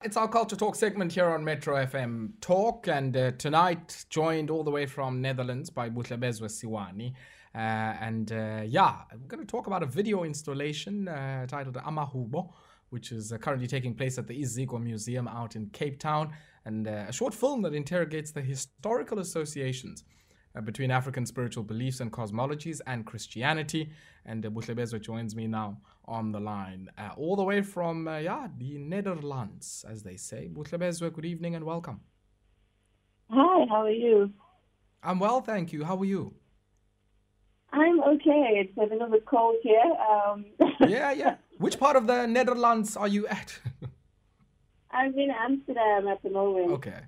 It's our Kulture Talk segment here on Metro FM Talk, and uh, tonight joined all the way from Netherlands by Buhlebezwe Siwani. Uh, and uh, yeah, we're going to talk about a video installation uh, titled Amahubo, which is uh, currently taking place at the Iziko Museum out in Cape Town, and uh, a short film that interrogates the historical associations uh, between African spiritual beliefs and cosmologies and Christianity. And uh, Buhlebezwe joins me now on the line, uh, all the way from, uh, yeah, the Netherlands, as they say. Buhlebezwe, good evening and welcome. Hi, how are you? I'm well, thank you. How are you? I'm okay. It's a little bit cold here. Um, yeah, yeah. Which part of the Netherlands are you at? I'm in Amsterdam at the moment. okay.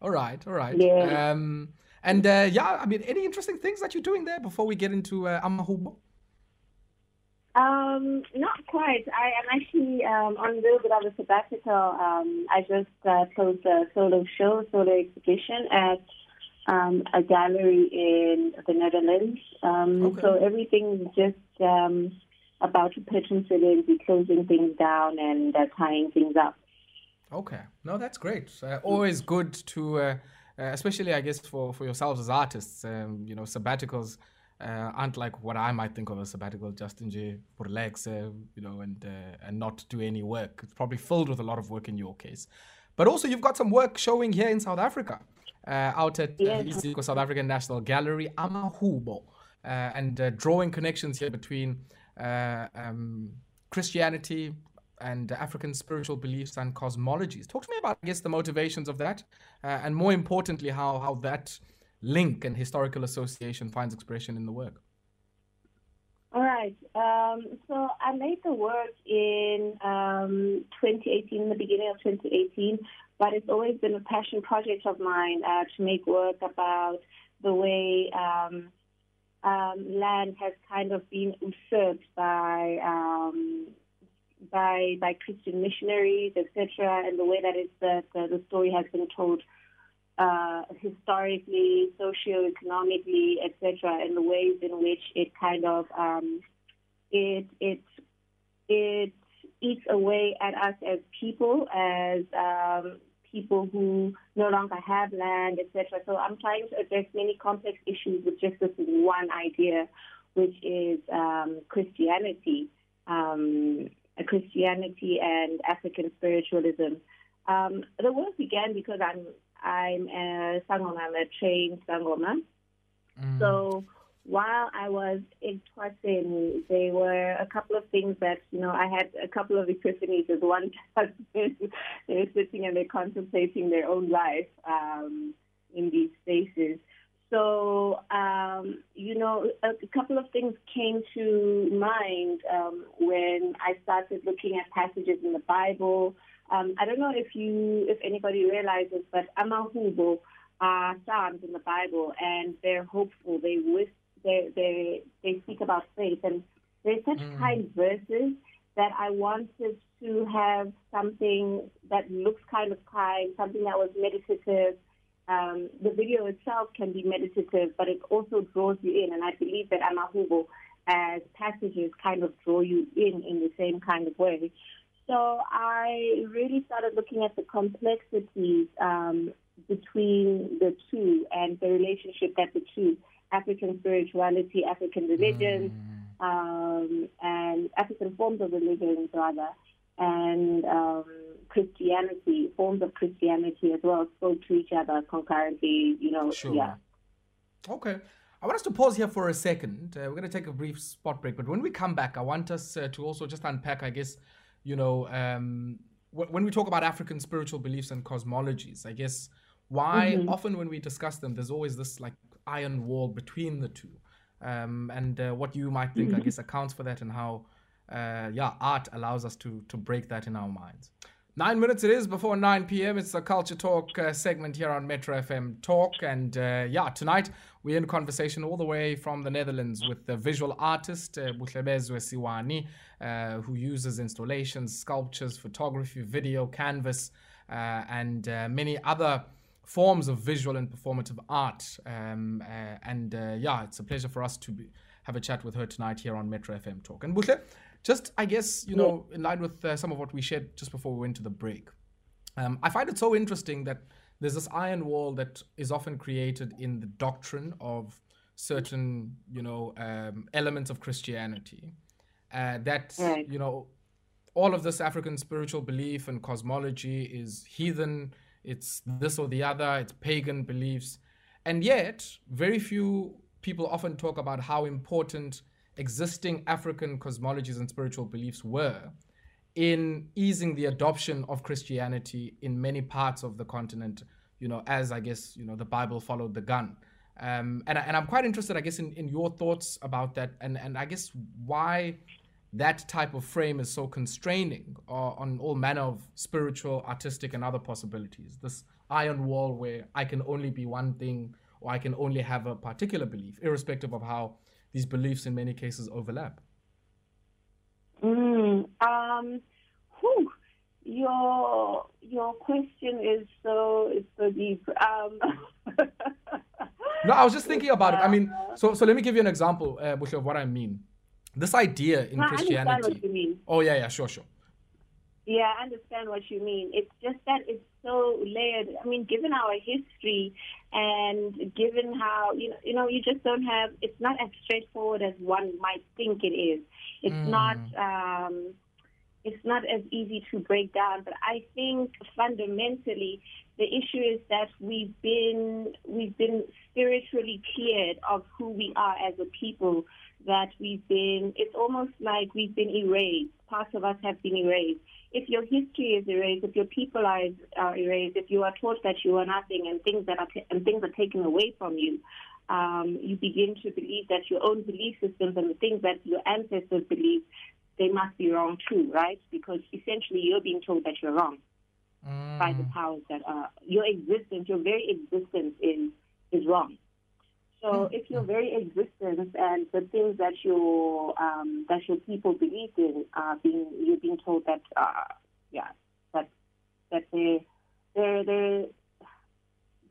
All right, all right. Yeah. Um, and uh, yeah, I mean, any interesting things that you're doing there before we get into uh, Amahubo? Um, not quite. I am actually um, on a little bit of a sabbatical. Um, I just uh, closed a solo show, solo exhibition at um, a gallery in the Netherlands. Um, Okay. So everything is just um, about to pencil in, be closing things down and uh, tying things up. Okay, no, that's great. Uh, always good to, uh, especially I guess for for yourselves as artists. Um, you know, sabbaticals uh, aren't like what I might think of a sabbatical, just for relax, uh, you know, and uh, and not do any work. It's probably filled with a lot of work in your case, but also you've got some work showing here in South Africa, uh, out at uh, Yes. South African National Gallery, Amahubo, uh, and uh, drawing connections here between uh, um, Christianity and African spiritual beliefs and cosmologies. Talk to me about, I guess, the motivations of that, uh, and more importantly, how how that link and historical association finds expression in the work. All right. Um, so I made the work in um, 2018, in the beginning of 2018, but it's always been a passion project of mine uh, to make work about the way um, um, land has kind of been usurped by um, by by Christian missionaries, etc., and the way that it's that uh, the story has been told uh, historically, socioeconomically, etc., and the ways in which it kind of um, it it it eats away at us as people, as um, people who no longer have land, etc. So I'm trying to address many complex issues with just this one idea, which is um, Christianity, um, Christianity and African spiritualism. Um, the work began because I'm I'm a sangoma, I'm a trained sangoma. Mm. So while I was in Twaseni, there were a couple of things that, you know, I had a couple of epiphanies as one person. they're sitting and they're contemplating their own life um, in these spaces. So, um, you know, a, couple of things came to mind um, when I started looking at passages in the Bible. Um, I don't know if you, if anybody realizes, but Amahubo are psalms in the Bible, and they're hopeful. They wish, they they they speak about faith, and they're such Mm. kind verses that I wanted to have something that looks kind of kind, something that was meditative. Um, the video itself can be meditative, but it also draws you in, and I believe that Amahubo as passages kind of draw you in in the same kind of way. So I really started looking at the complexities um, between the two and the relationship that the two African spirituality, African religions, um, and African forms of religions rather, and um, Christianity, forms of Christianity as well, spoke to each other concurrently. You know, Sure. yeah. Okay. I want us to pause here for a second. Uh, we're going to take a brief spot break, but when we come back, I want us uh, to also just unpack, I guess, you know, um, wh- when we talk about African spiritual beliefs and cosmologies, I guess why often when we discuss them, there's always this like iron wall between the two. Um, and uh, what you might think, I guess, accounts for that and how, uh, yeah, art allows us to, to break that in our minds. Nine minutes it is before 9 p.m. It's the Kulture Talk uh, segment here on Metro FM Talk. And uh, yeah, tonight we're in conversation all the way from the Netherlands with the visual artist uh, Siwani, uh, who uses installations, sculptures, photography, video, canvas, uh, and uh, many other forms of visual and performative art. Um, uh, and yeah, it's a pleasure for us to be, have a chat with her tonight here on Metro FM Talk. And Buhle, just I guess you know, in line with uh, some of what we shared just before we went to the break. Um, I find it so interesting that there's this iron wall that is often created in the doctrine of certain, you know, um, elements of Christianity. Uh, that right. you know, all of this African spiritual belief and cosmology is heathen. It's this or the other. It's pagan beliefs, and yet very few people often talk about how important existing African cosmologies and spiritual beliefs were in easing the adoption of Christianity in many parts of the continent, you know, as I guess, you know, the Bible followed the gun. Um, and, and I'm quite interested, I guess, in, in your thoughts about that and, and I guess why that type of frame is so constraining uh, on all manner of spiritual, artistic, and other possibilities. This iron wall where I can only be one thing or I can only have a particular belief, irrespective of how these beliefs in many cases overlap. Mm, um, whew, your your question is so is so deep. Um, no, I was just thinking about it. I mean, so so let me give you an example, uh, of what I mean. This idea in no, Christianity. I understand what you mean. Oh yeah, yeah, sure, sure. Yeah, I understand what you mean. It's just that it's so layered. I mean, given our history and given how you know, you know, you just don't have. It's not as straightforward as one might think it is. It's mm. not. Um, it's not as easy to break down. But I think fundamentally, the issue is that we've been we've been spiritually cleared of who we are as a people. That we've been. It's almost like we've been erased. Parts of us have been erased if your history is erased, if your people are, are erased, if you are taught that you are nothing and things that are t- and things are taken away from you, um, you begin to believe that your own belief systems and the things that your ancestors believe they must be wrong too, right? Because essentially you're being told that you're wrong mm. by the powers that are. Your existence, your very existence is is wrong. So mm. if your very existence and the things that your um, that your people believe in are being you're being told that uh, yeah that that they they they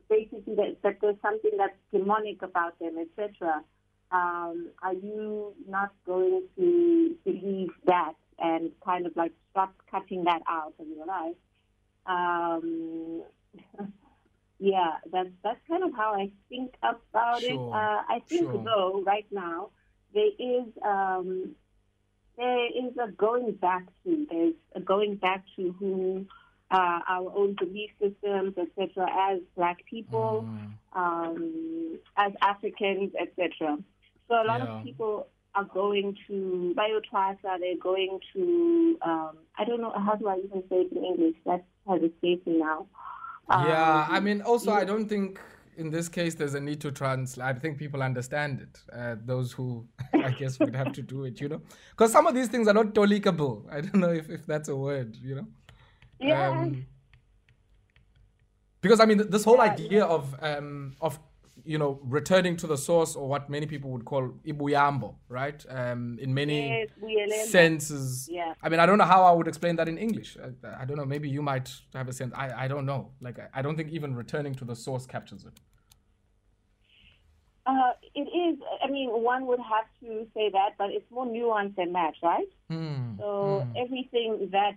basically that, that there's something that's demonic about them, etc. Um, are you not going to believe that and kind of like stop cutting that out of your life? Um, yeah, that's that's kind of how I think about sure. it. Uh, I think sure. though, right now there is um, there is a going back to there's a going back to who uh, our own belief systems, etc. As Black people, mm. um, as Africans, etc. So a lot yeah. of people are going to Biotwasa. They're going to um, I don't know how do I even say it in English. That has escaped me now. Yeah, um, I mean, also, I don't think in this case there's a need to translate. I think people understand it. Uh, those who, I guess, would have to do it, you know, because some of these things are not tolikable. I don't know if, if that's a word, you know. Yeah. Um, because I mean, this whole yeah, idea yeah. of um, of you know, returning to the source or what many people would call ibuyambo, right? Um, in many yes, senses. Yeah. I mean, I don't know how I would explain that in English. I, I don't know. Maybe you might have a sense. I, I don't know. Like, I, I don't think even returning to the source captures it. Uh, it is. I mean, one would have to say that, but it's more nuanced than that, right? Mm, so mm. everything that,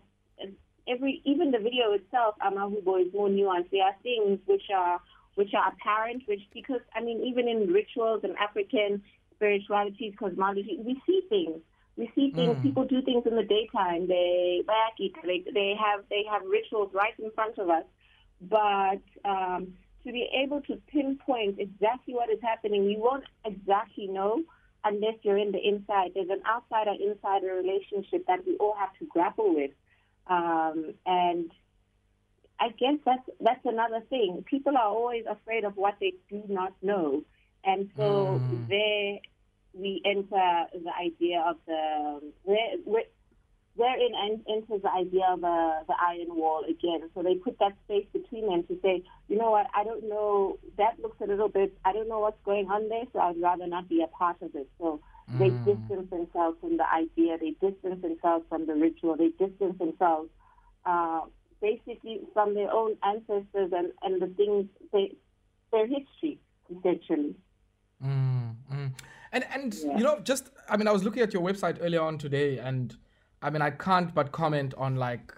every even the video itself, Amahubo is more nuanced. There are things which are which are apparent, which because I mean even in rituals and African spiritualities, cosmology, we see things. We see things. Mm. People do things in the daytime. They they they have they have rituals right in front of us, but um, to be able to pinpoint exactly what is happening, we won't exactly know unless you're in the inside. There's an outsider insider relationship that we all have to grapple with, um, and I guess that's that's another thing. People are always afraid of what they do not know, and so mm. there we enter the idea of the where, where, wherein enters the idea of uh, the iron wall again. So they put that space between them to say, you know what, I don't know. That looks a little bit. I don't know what's going on there, so I'd rather not be a part of it. So they mm. distance themselves from the idea. They distance themselves from the ritual. They distance themselves. Uh, basically from their own ancestors and, and the things, they, their history, essentially. Mm, mm. And, and yeah. you know, just, I mean, I was looking at your website earlier on today, and I mean, I can't but comment on like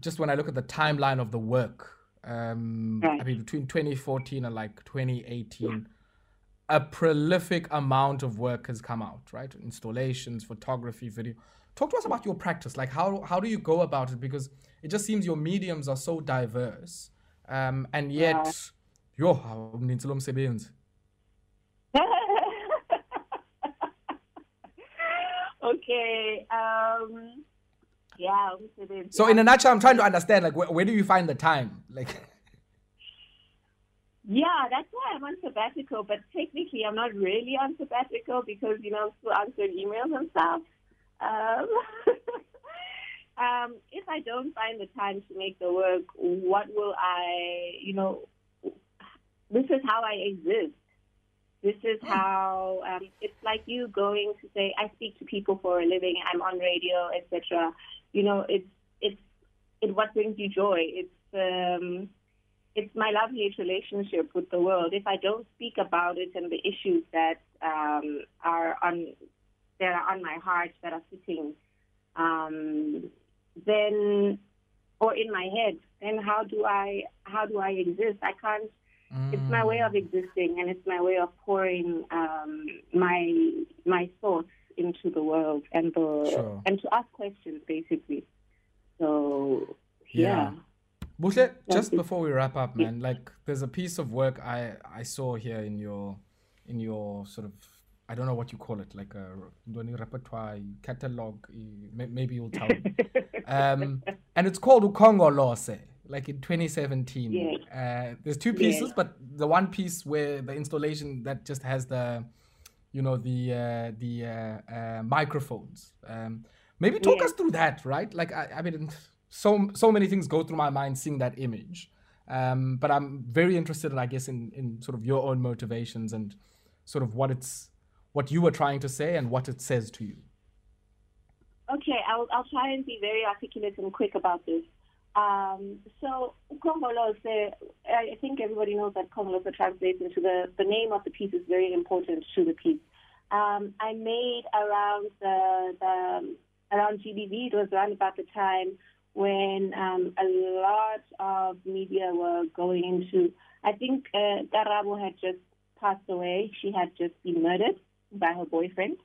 just when I look at the timeline of the work, um, Right. I mean, between 2014 and like 2018, a prolific amount of work has come out, right? Installations, photography, video. Talk to us about your practice. Like, how how do you go about it? Because it just seems your mediums are so diverse, um, and yet, yo, mnintsi lo msebenzi. okay. Um, yeah. So, in a nutshell, I'm trying to understand, like, where, where do you find the time? Like, Yeah, that's why I'm on sabbatical. But technically, I'm not really on sabbatical because you know I'm still answering emails and stuff. Um, um, if I don't find the time to make the work, what will I? You know, this is how I exist. This is how um, it's like you going to say, I speak to people for a living. I'm on radio, etc. You know, it's it's it's what brings you joy. It's um, it's my loveliest relationship with the world. If I don't speak about it and the issues that um, are on that are on my heart, that are sitting, um, then or in my head, then how do I how do I exist? I can't. It's my way of existing, and it's my way of pouring um, my my thoughts into the world and the Sure. and to ask questions, basically. So Yeah. yeah. Buhle, just it. before we wrap up, man, like there's a piece of work I I saw here in your in your sort of I don't know what you call it, like a ndoni repertoire catalog. Maybe you'll tell me. um, and it's called Ukongolose, like in 2017. Yeah. Uh, there's two pieces, but the one piece where the installation that just has the, you know, the uh, the uh, uh, microphones. Um, maybe talk Yeah. us through that, right? Like I, I mean, so so many things go through my mind seeing that image. Um, but I'm very interested, in, I guess, in in sort of your own motivations and sort of what it's what you were trying to say and what it says to you. Okay, I'll, I'll try and be very articulate and quick about this. Um, so, Kongolose, I think everybody knows that Kongolose translates into the, the name of the piece is very important to the piece. Um, I made around the, the around GBV, it was around about the time when um, a lot of media were going into, I think uh, Karabo had just passed away. She had just been murdered by her boyfriend.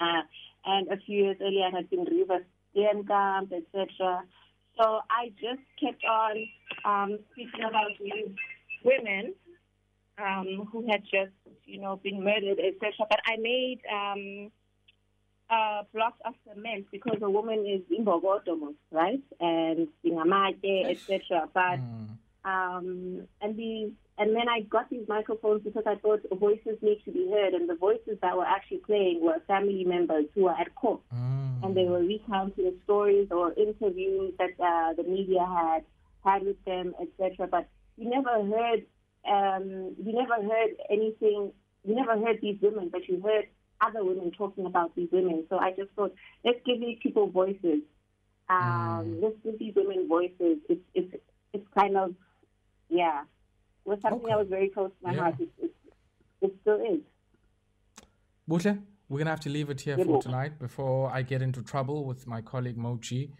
Uh, and a few years earlier it had been Reeva Steenkamp, etc. So I just kept on um, speaking about these women um, who had just, you know, been murdered, etc. But I made um, uh, blocks of cement because a woman is in imbogodomos, right? And in ingamate, etc. But um, and these and then I got these microphones because I thought voices need to be heard, and the voices that were actually playing were family members who were at court, and they were recounting stories or interviews that uh, the media had had with them, etc. But you never heard, um, you never heard anything. You never heard these women, but you heard other women talking about these women. So I just thought, let's give these people voices. Um, Let's give these women voices. It's it's it's kind of yeah, was something that was very close to my Yeah. heart. It, it, it still is. Buhle, we're gonna have to leave it here for tonight before I get into trouble with my colleague Mochi.